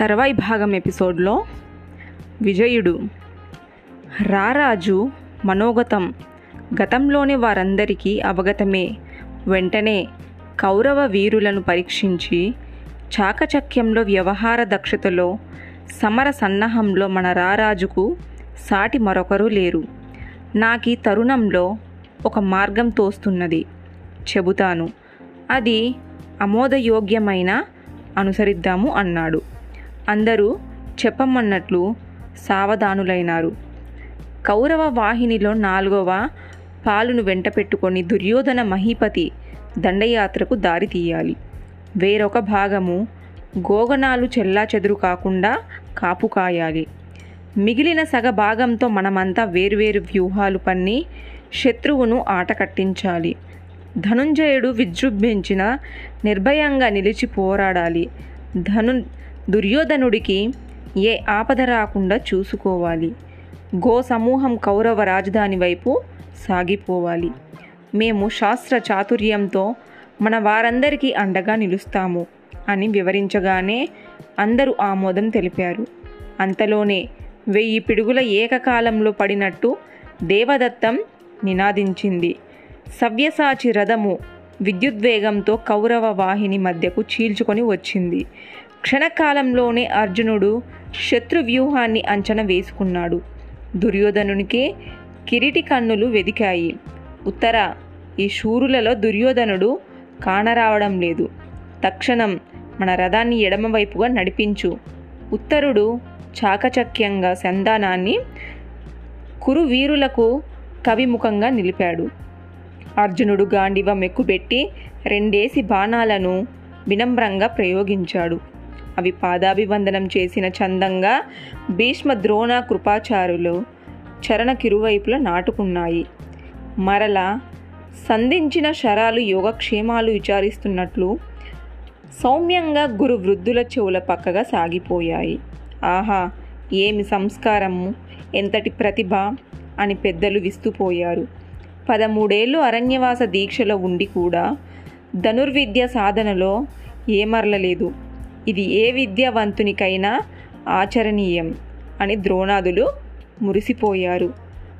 తర్వాయి భాగం ఎపిసోడ్లో విజయుడు రారాజు మనోగతం. గతంలోని వారందరికీ అవగతమే. వెంటనే కౌరవ వీరులను పరీక్షించి చాకచక్యంలో వ్యవహార దక్షతలో సమర సన్నాహంలో మన రారాజుకు సాటి మరొకరు లేరు. నాకీ తరుణంలో ఒక మార్గం తోస్తున్నది. చెబుతాను. అది ఆమోదయోగ్యమైన అనుసరిద్దాము అన్నాడు. అందరూ చెప్పమన్నట్లు సావధానులైనారు. కౌరవ వాహినిలో నాలుగవ పాలును వెంట పెట్టుకొని దుర్యోధన మహీపతి దండయాత్రకు దారి తీయాలి. వేరొక భాగము గోగనాలు చెల్లాచెదురు కాకుండా కాపు కాయాలి. మిగిలిన సగ భాగంతో మనమంతా వేరువేరు వ్యూహాలు పన్ని శత్రువును ఆట కట్టించాలి. ధనుంజయుడు విజృంభించిన నిర్భయంగా నిలిచి పోరాడాలి. ధను దుర్యోధనుడికి ఏ ఆపద రాకుండా చూసుకోవాలి. గో సమూహం కౌరవ రాజధాని వైపు సాగిపోవాలి. మేము శాస్త్ర చాతుర్యంతో మన వారందరికీ అండగా నిలుస్తాము అని వివరించగానే అందరూ ఆమోదం తెలిపారు. అంతలోనే వెయ్యి పిడుగుల ఏకకాలంలో పడినట్టు దేవదత్తం నినాదించింది. సవ్యసాచి రథము విద్యుద్వేగంతో కౌరవ వాహిని మధ్యకు చీల్చుకొని వచ్చింది. క్షణకాలంలోనే అర్జునుడు శత్రు వ్యూహాన్ని అంచనా వేసుకున్నాడు. దుర్యోధనునికి కిరీటి కన్నులు వెదికాయి. ఉత్తర ఈ శూరులలో దుర్యోధనుడు కానరావడం లేదు. తక్షణం మన రథాన్ని ఎడమవైపుగా నడిపించు. ఉత్తరుడు చాకచక్యంగా సంధానాన్ని కురువీరులకు కవిముఖంగా నిలిపాడు. అర్జునుడు గాండివ మెక్కుబెట్టి రెండేసి బాణాలను వినమ్రంగా ప్రయోగించాడు. అవి పాదాభివందనం చేసిన చందంగా భీష్మ ద్రోణ కృపాచారులు చరణ కిరువైపులా నాటుకున్నాయి. మరలా సంధించిన శరాలు యోగక్షేమాలు విచారిస్తున్నట్లు సౌమ్యంగా గురు వృద్ధుల చెవుల పక్కగా సాగిపోయాయి. ఆహా ఏమి సంస్కారము? ఎంతటి ప్రతిభ? అని పెద్దలు విస్తుపోయారు. పదమూడేళ్ళు అరణ్యవాస దీక్షలో ఉండి కూడా ధనుర్విద్య సాధనలో ఏమరలలేదు. ఇది ఏ విద్యావంతునికైనా ఆచరణీయం అని ద్రోణాదులు మురిసిపోయారు.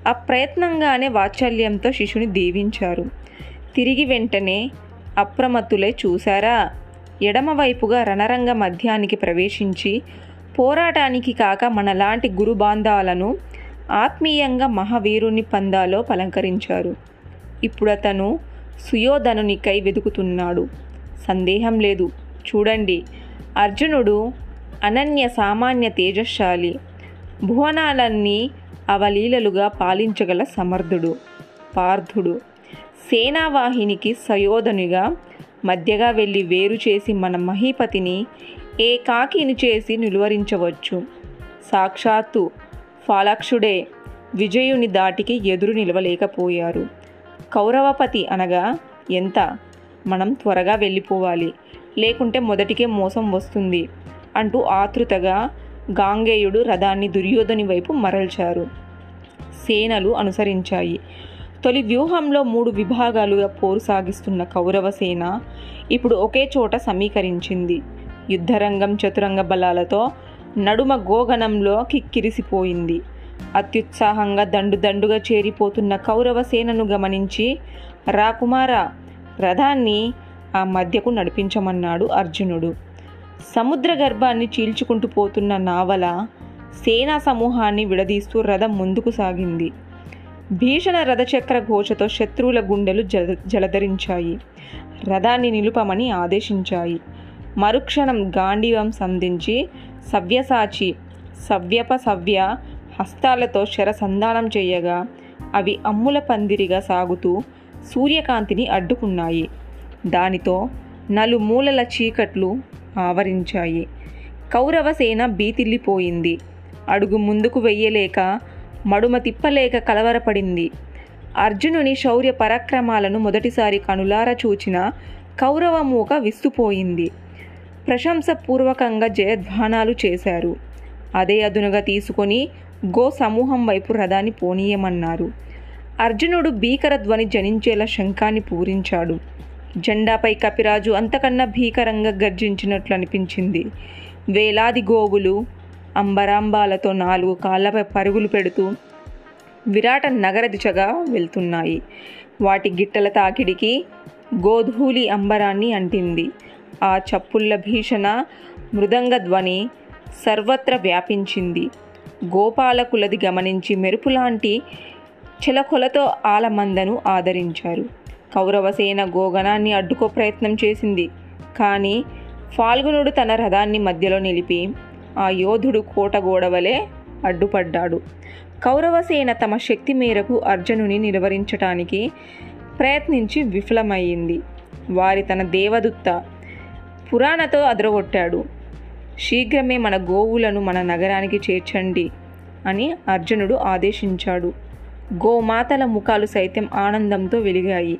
అప్రయత్నంగానే వాత్సల్యంతో శిశుని దీవించారు. తిరిగి వెంటనే అప్రమత్తులై చూశారా? ఎడమవైపుగా రణరంగ మధ్యానికి ప్రవేశించి పోరాటానికి కాక మనలాంటి గురుబాంధాలను ఆత్మీయంగా మహావీరుని పందాలో పలంకరించారు ఇప్పుడు అతను సుయోధనునికై వెతుకుతున్నాడు సందేహం లేదు. చూడండి అర్జునుడు అనన్య సామాన్య తేజశాలి. భువనాలన్నీ అవలీలలుగా పాలించగల సమర్థుడు పార్థుడు. సేనావాహినికి సయోధనుగా మధ్యగా వెళ్ళి వేరు చేసి మన మహీపతిని ఏకాకిని చేసి నిలువరించవచ్చు? సాక్షాత్తు ఫాలాక్షుడే విజయుని దాటికి ఎదురు నిలవలేకపోయారు. కౌరవపతి అనగా ఎంత? మనం త్వరగా వెళ్ళిపోవాలి. లేకుంటే మొదటికే మోసం వస్తుంది అంటూ ఆతృతగా గాంగేయుడు రథాన్ని దుర్యోధని వైపు మరల్చారు. సేనలు అనుసరించాయి. తొలి వ్యూహంలో మూడు విభాగాలుగా పోరు సాగిస్తున్న కౌరవ సేన ఇప్పుడు ఒకే చోట సమీకరించింది. యుద్ధరంగం చతురంగ బలాలతో నడుమ గోగణంలో కిక్కిరిసిపోయింది. అత్యుత్సాహంగా దండు దండుగా చేరిపోతున్న కౌరవ సేనను గమనించి రాకుమార రథాన్ని ఆ మధ్యకు నడిపించమన్నాడు అర్జునుడు. సముద్ర గర్భాన్ని చీల్చుకుంటూ పోతున్న నావల సేనా సమూహాన్ని విడదీస్తూ రథం ముందుకు సాగింది. భీషణ రథచక్ర ఘోషతో శత్రువుల గుండెలు జల జలధరించాయి. రథాన్ని నిలుపమని ఆదేశించాయి. మరుక్షణం గాంధీవం సంధించి సవ్యసాచి సవ్యప సవ్య హస్తాలతో శరసంధానం చేయగా అవి అమ్ముల పందిరిగా సాగుతూ సూర్యకాంతిని అడ్డుకున్నాయి. దానితో నలుమూలల చీకట్లు ఆవరించాయి. కౌరవ సేన బీతిల్లిపోయింది అడుగు ముందుకు వెయ్యలేక మడుమ తిప్పలేక కలవరపడింది. అర్జునుని శౌర్య పరాక్రమాలను మొదటిసారి కనులార చూచిన కౌరవ మూక విస్తుపోయింది. ప్రశంసపూర్వకంగా జయధ్వానాలు చేశారు. అదే అదునుగా తీసుకొని గో సమూహం వైపు రథాన్ని పోనీయమన్నారు. అర్జునుడు భీకర ధ్వని జనించేలా శంఖాన్ని పూరించాడు. జెండాపై కపిరాజు అంతకన్నా భీకరంగా గర్జించినట్లు అనిపించింది వేలాది గోవులు అంబరాంబాలతో నాలుగు కాళ్ళపై పరుగులు పెడుతూ విరాట నగర దిశగా వెళ్తున్నాయి. వాటి గిట్టల తాకిడికి గోధూళి అంబరాన్ని అంటింది. ఆ చప్పుళ్ళ భీషణ మృదంగ ధ్వని సర్వత్ర వ్యాపించింది. గోపాలకులది గమనించి మెరుపులాంటి చెలకొలతో ఆలమందను ఆదరించారు. కౌరవసేన గోగణాన్ని అడ్డుకో ప్రయత్నం చేసింది. కానీ ఫాల్గునుడు తన రథాన్ని మధ్యలో నిలిపి ఆ యోధుడు కోట గోడవలే అడ్డుపడ్డాడు. కౌరవసేన తమ శక్తి మేరకు అర్జునుని నిలువరించటానికి ప్రయత్నించి విఫలమయ్యింది. వారి తన దేవదుత్త పురాణతో అదరగొట్టాడు. శీఘ్రమే మన గోవులను మన నగరానికి చేర్చండి అని అర్జునుడు ఆదేశించాడు. గోమాతల ముఖాలు సైతం ఆనందంతో వెలిగాయి.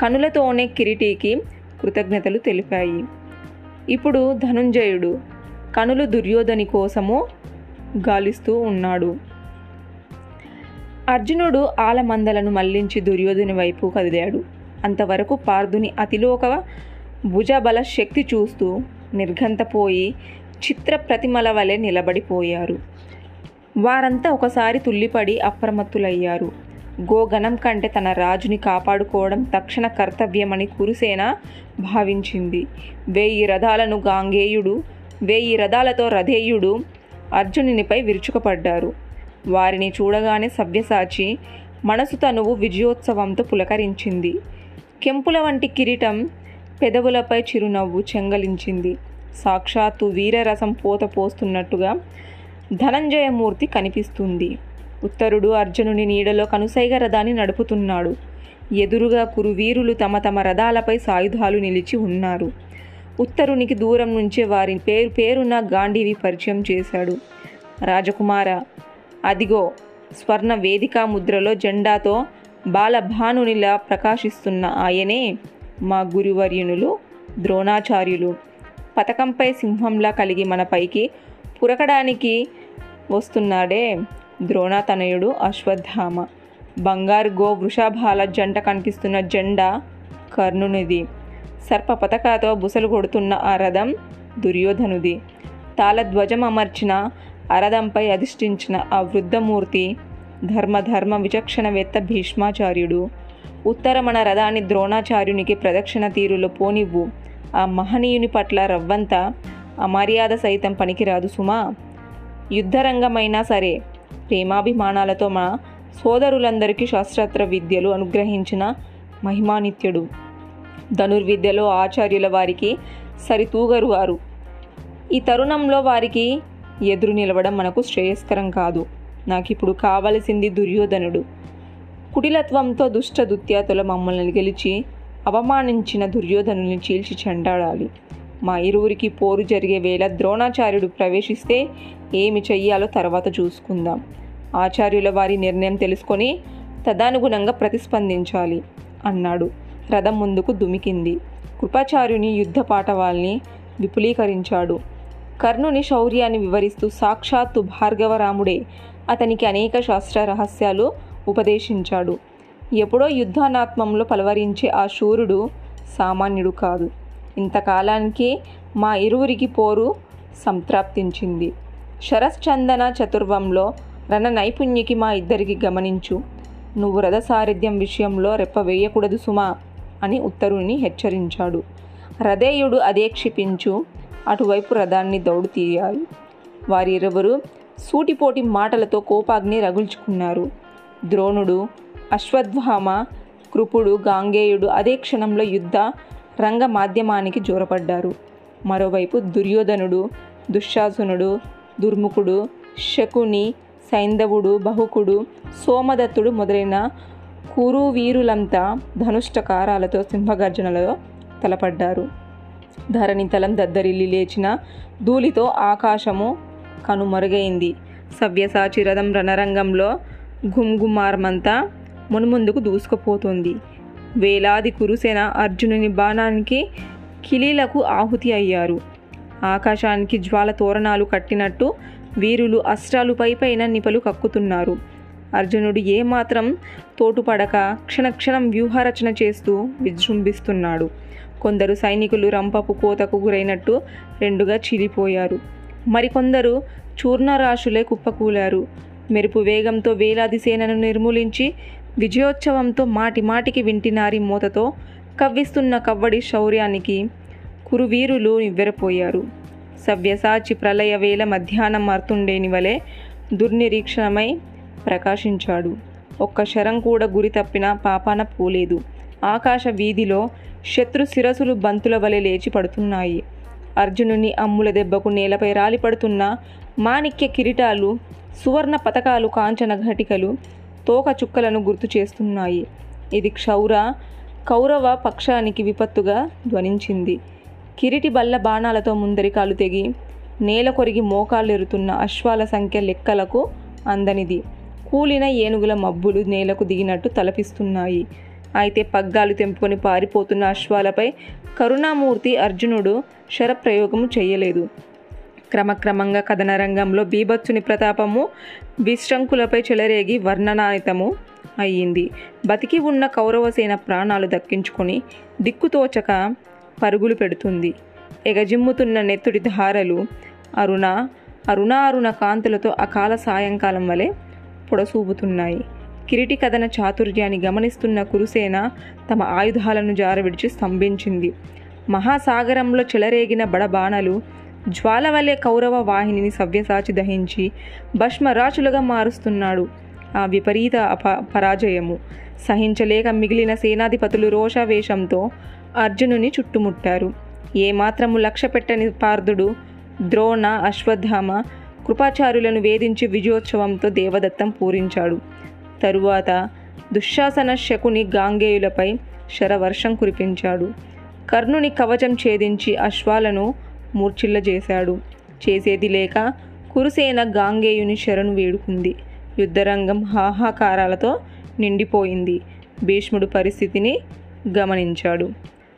కనులతోనే కిరీటికి కృతజ్ఞతలు తెలిపాయి. ఇప్పుడు ధనుంజయుడు కనులు దుర్యోధని కోసము గాలిస్తూ ఉన్నాడు. అర్జునుడు ఆలమందలను మళ్ళించి దుర్యోధని వైపు కదిలాడు. అంతవరకు పార్థుని అతిలోక భుజబల శక్తి చూస్తూ నిర్ఘంతపోయి చిత్ర ప్రతిమల వలె నిలబడిపోయారు. వారంతా ఒకసారి తుల్లిపడి అప్రమత్తులయ్యారు. గోగణం కంటే తన రాజుని కాపాడుకోవడం తక్షణ కర్తవ్యమని కురుసేన భావించింది. వేయి రథాలను గాంగేయుడు వేయి రథాలతో రథేయుడు అర్జునునిపై విరుచుకుపడ్డారు. వారిని చూడగానే సవ్యసాచి మనసు తనువు విజయోత్సవంతో పులకరించింది. కెంపుల వంటి కిరీటం పెదవులపై చిరునవ్వు చెంగలించింది. సాక్షాత్తు వీరరసం పోత పోస్తున్నట్టుగా ధనంజయమూర్తి కనిపిస్తుంది. ఉత్తరుడు అర్జునుని నీడలో కనుసైగ రథాన్ని నడుపుతున్నాడు. ఎదురుగా కురువీరులు తమ తమ రథాలపై సాయుధాలు నిలిచి ఉన్నారు. ఉత్తరునికి దూరం నుంచే వారి పేరు పేరున గాంధీవి పరిచయం చేశాడు. రాజకుమార అదిగో స్వర్ణ వేదికా ముద్రలో జెండాతో బాలభానునిలా ప్రకాశిస్తున్న ఆయనే మా గురువర్యునులు ద్రోణాచార్యులు. పథకంపై సింహంలా కలిగి మన పైకి పురకడానికి వస్తున్నాడే. ద్రోణాతనయుడు అశ్వత్థామ. బంగారు గో వృషభాల జంట కనిపిస్తున్న జెండా కర్ణునిది. సర్ప పథకాతో బుసలు కొడుతున్న ఆ రథం దుర్యోధనుది. తాళధ్వజం అమర్చిన అరథంపై అధిష్ఠించిన ఆ వృద్ధమూర్తి ధర్మధర్మ విచక్షణవేత్త భీష్మాచార్యుడు. ఉత్తరమణ రథాన్ని ద్రోణాచార్యునికి ప్రదక్షిణ తీరులో పోనివ్వు. ఆ మహనీయుని పట్ల రవ్వంత అమర్యాద సైతం పనికిరాదు సుమా. యుద్ధరంగమైనా సరే ప్రేమాభిమానాలతో మా సోదరులందరికీ శాస్త్రాస్త్ర విద్యలు అనుగ్రహించిన మహిమానిత్యుడు. ధనుర్విద్యలో ఆచార్యుల వారికి సరితూగరు వారు. ఈ తరుణంలో వారికి ఎదురు నిలవడం మనకు శ్రేయస్కరం కాదు. నాకు ఇప్పుడు కావలసింది దుర్యోధనుడు. కుటిలత్వంతో దుష్ట దుత్యాతుల మమ్మల్ని గెలిచి అవమానించిన దుర్యోధనుని చీల్చి చెండాడాలి. మా ఇరువురికి పోరు జరిగే వేళ ద్రోణాచార్యుడు ప్రవేశిస్తే ఏమి చెయ్యాలో తర్వాత చూసుకుందాం. ఆచార్యుల వారి నిర్ణయం తెలుసుకొని తదనుగుణంగా ప్రతిస్పందించాలి అన్నాడు. రథం ముందుకు దుమికింది. కృపాచార్యుని యుద్ధ పాఠవాల్ని విపులీకరించాడు. కర్ణుని శౌర్యాన్ని వివరిస్తూ సాక్షాత్తు భార్గవరాముడే అతనికి అనేక శాస్త్ర రహస్యాలు ఉపదేశించాడు. ఎప్పుడో యుద్ధానాత్మంలో పలవరించే ఆ శూరుడు సామాన్యుడు కాదు. ఇంతకాలానికి మా ఇరువురికి పోరు సంతృప్తించింది శరశ్చందన చతుర్వంలో రణ నైపుణ్యకి మా ఇద్దరికి గమనించు. నువ్వు రథ సారథ్యం విషయంలో రెప్ప వేయకూడదు సుమా అని ఉత్తరుని హెచ్చరించాడు. రథేయుడు అదే క్షిపించు. అటువైపు రథాన్ని దౌడు తీయాలి వారిరువురు సూటిపోటి మాటలతో కోపాగ్ని రగుల్చుకున్నారు. ద్రోణుడు అశ్వత్థామ కృపుడు గాంగేయుడు అదే క్షణంలో యుద్ధ రంగ మాధ్యమానికి జోరపడ్డారు. మరోవైపు దుర్యోధనుడు దుశ్శాసనుడు దుర్ముఖుడు శకుని సైంధవుడు బహుకుడు సోమదత్తుడు మొదలైన కురువీరులంతా ధనుష్టకారాలతో సింహగర్జనలో తలపడ్డారు. ధరణి తలం దద్దరిల్లి లేచిన ధూళితో ఆకాశము కనుమరుగైంది. సవ్యసాచి రథం రణరంగంలో గుమ్గుమార్మంతా మునుముందుకు దూసుకుపోతుంది. వేలాది కురుసేన అర్జునుని బాణానికి కిలీలకు ఆహుతి అయ్యారు. ఆకాశానికి జ్వాల తోరణాలు కట్టినట్టు వీరులు అస్త్రాలు పైపైన నిపలు కక్కుతున్నారు. అర్జునుడు ఏమాత్రం తోటుపడక క్షణక్షణం వ్యూహరచన చేస్తూ విజృంభిస్తున్నాడు. కొందరు సైనికులు రంపపు కోతకు గురైనట్టు రెండుగా చీలిపోయారు. మరికొందరు చూర్ణరాశులే కుప్పకూలారు. మెరుపు వేగంతో వేలాది సేనను నిర్మూలించి విజయోత్సవంతో మాటి మాటికి వింటినారి మూతతో కవ్విస్తున్న కవ్వడి శౌర్యానికి కురువీరులు నివ్వెరపోయారు. సవ్యసాచి ప్రళయ వేళ మధ్యాహ్నం మారుతుండేని వలె దుర్నిరీక్షణమై ప్రకాశించాడు. ఒక్క శరం కూడా గురి తప్పిన పాపాన పోలేదు. ఆకాశ వీధిలో శత్రు శిరసులు బంతుల వలె లేచి పడుతున్నాయి. అర్జునుని అమ్ముల దెబ్బకు నేలపై రాలిపడుతున్న మాణిక్య కిరీటాలు సువర్ణ పతకాలు కాంచన ఘటికలు తోక చుక్కలను గుర్తు చేస్తున్నాయి. ఇది క్షౌర కౌరవ పక్షానికి విపత్తుగా ధ్వనించింది. కిరీటి బల్ల బాణాలతో ముందరికాలు తెగి నేల కొరిగి మోకాళ్ళెరుతున్న అశ్వాల సంఖ్య లెక్కలకు అందనిది. కూలిన ఏనుగుల మబ్బులు నేలకు దిగినట్టు తలపిస్తున్నాయి. అయితే పగ్గాలు తెంపుకొని పారిపోతున్న అశ్వాలపై కరుణామూర్తి అర్జునుడు శరప్రయోగము చేయలేదు క్రమక్రమంగా కథన రంగంలో బీభత్సుని ప్రతాపము విశ్రంకులపై చెలరేగి వర్ణనానితము అయ్యింది. బతికి ఉన్న కౌరవసేన ప్రాణాలు దక్కించుకొని దిక్కుతోచక పరుగులు పెడుతుంది. ఎగజిమ్ముతున్న నెత్తుడి ధారలు అరుణ అరుణారుణ కాంతులతో అకాల సాయంకాలం వలె పొడసూపుతున్నాయి కిరీటి కథన చాతుర్యాన్ని గమనిస్తున్న కురుసేన తమ ఆయుధాలను జారవిడిచి స్తంభించింది. మహాసాగరంలో చెలరేగిన బడబాణలు జ్వాల వలె కౌరవ వాహినిని సవ్యసాచి దహించి భస్మరాచులుగా మారుస్తున్నాడు. ఆ విపరీత అప పరాజయము సహించలేక మిగిలిన సేనాధిపతులు రోషావేశంతో అర్జునుని చుట్టుముట్టారు. ఏమాత్రము లక్ష్య పెట్టని పార్థుడు ద్రోణ అశ్వత్థామ కృపాచార్యులను వేధించి విజయోత్సవంతో దేవదత్తం పూరించాడు. తరువాత దుశ్శాసన శకుని గాంగేయులపై శరవర్షం కురిపించాడు. కర్ణుని కవచం ఛేదించి అశ్వాలను మూర్ఛిల్లజేశాడు. చేసేది లేక కురుసేన గాంగేయుని శరణు వేడుకుంది. యుద్ధరంగం హాహాకారాలతో నిండిపోయింది. భీష్ముడు పరిస్థితిని గమనించాడు.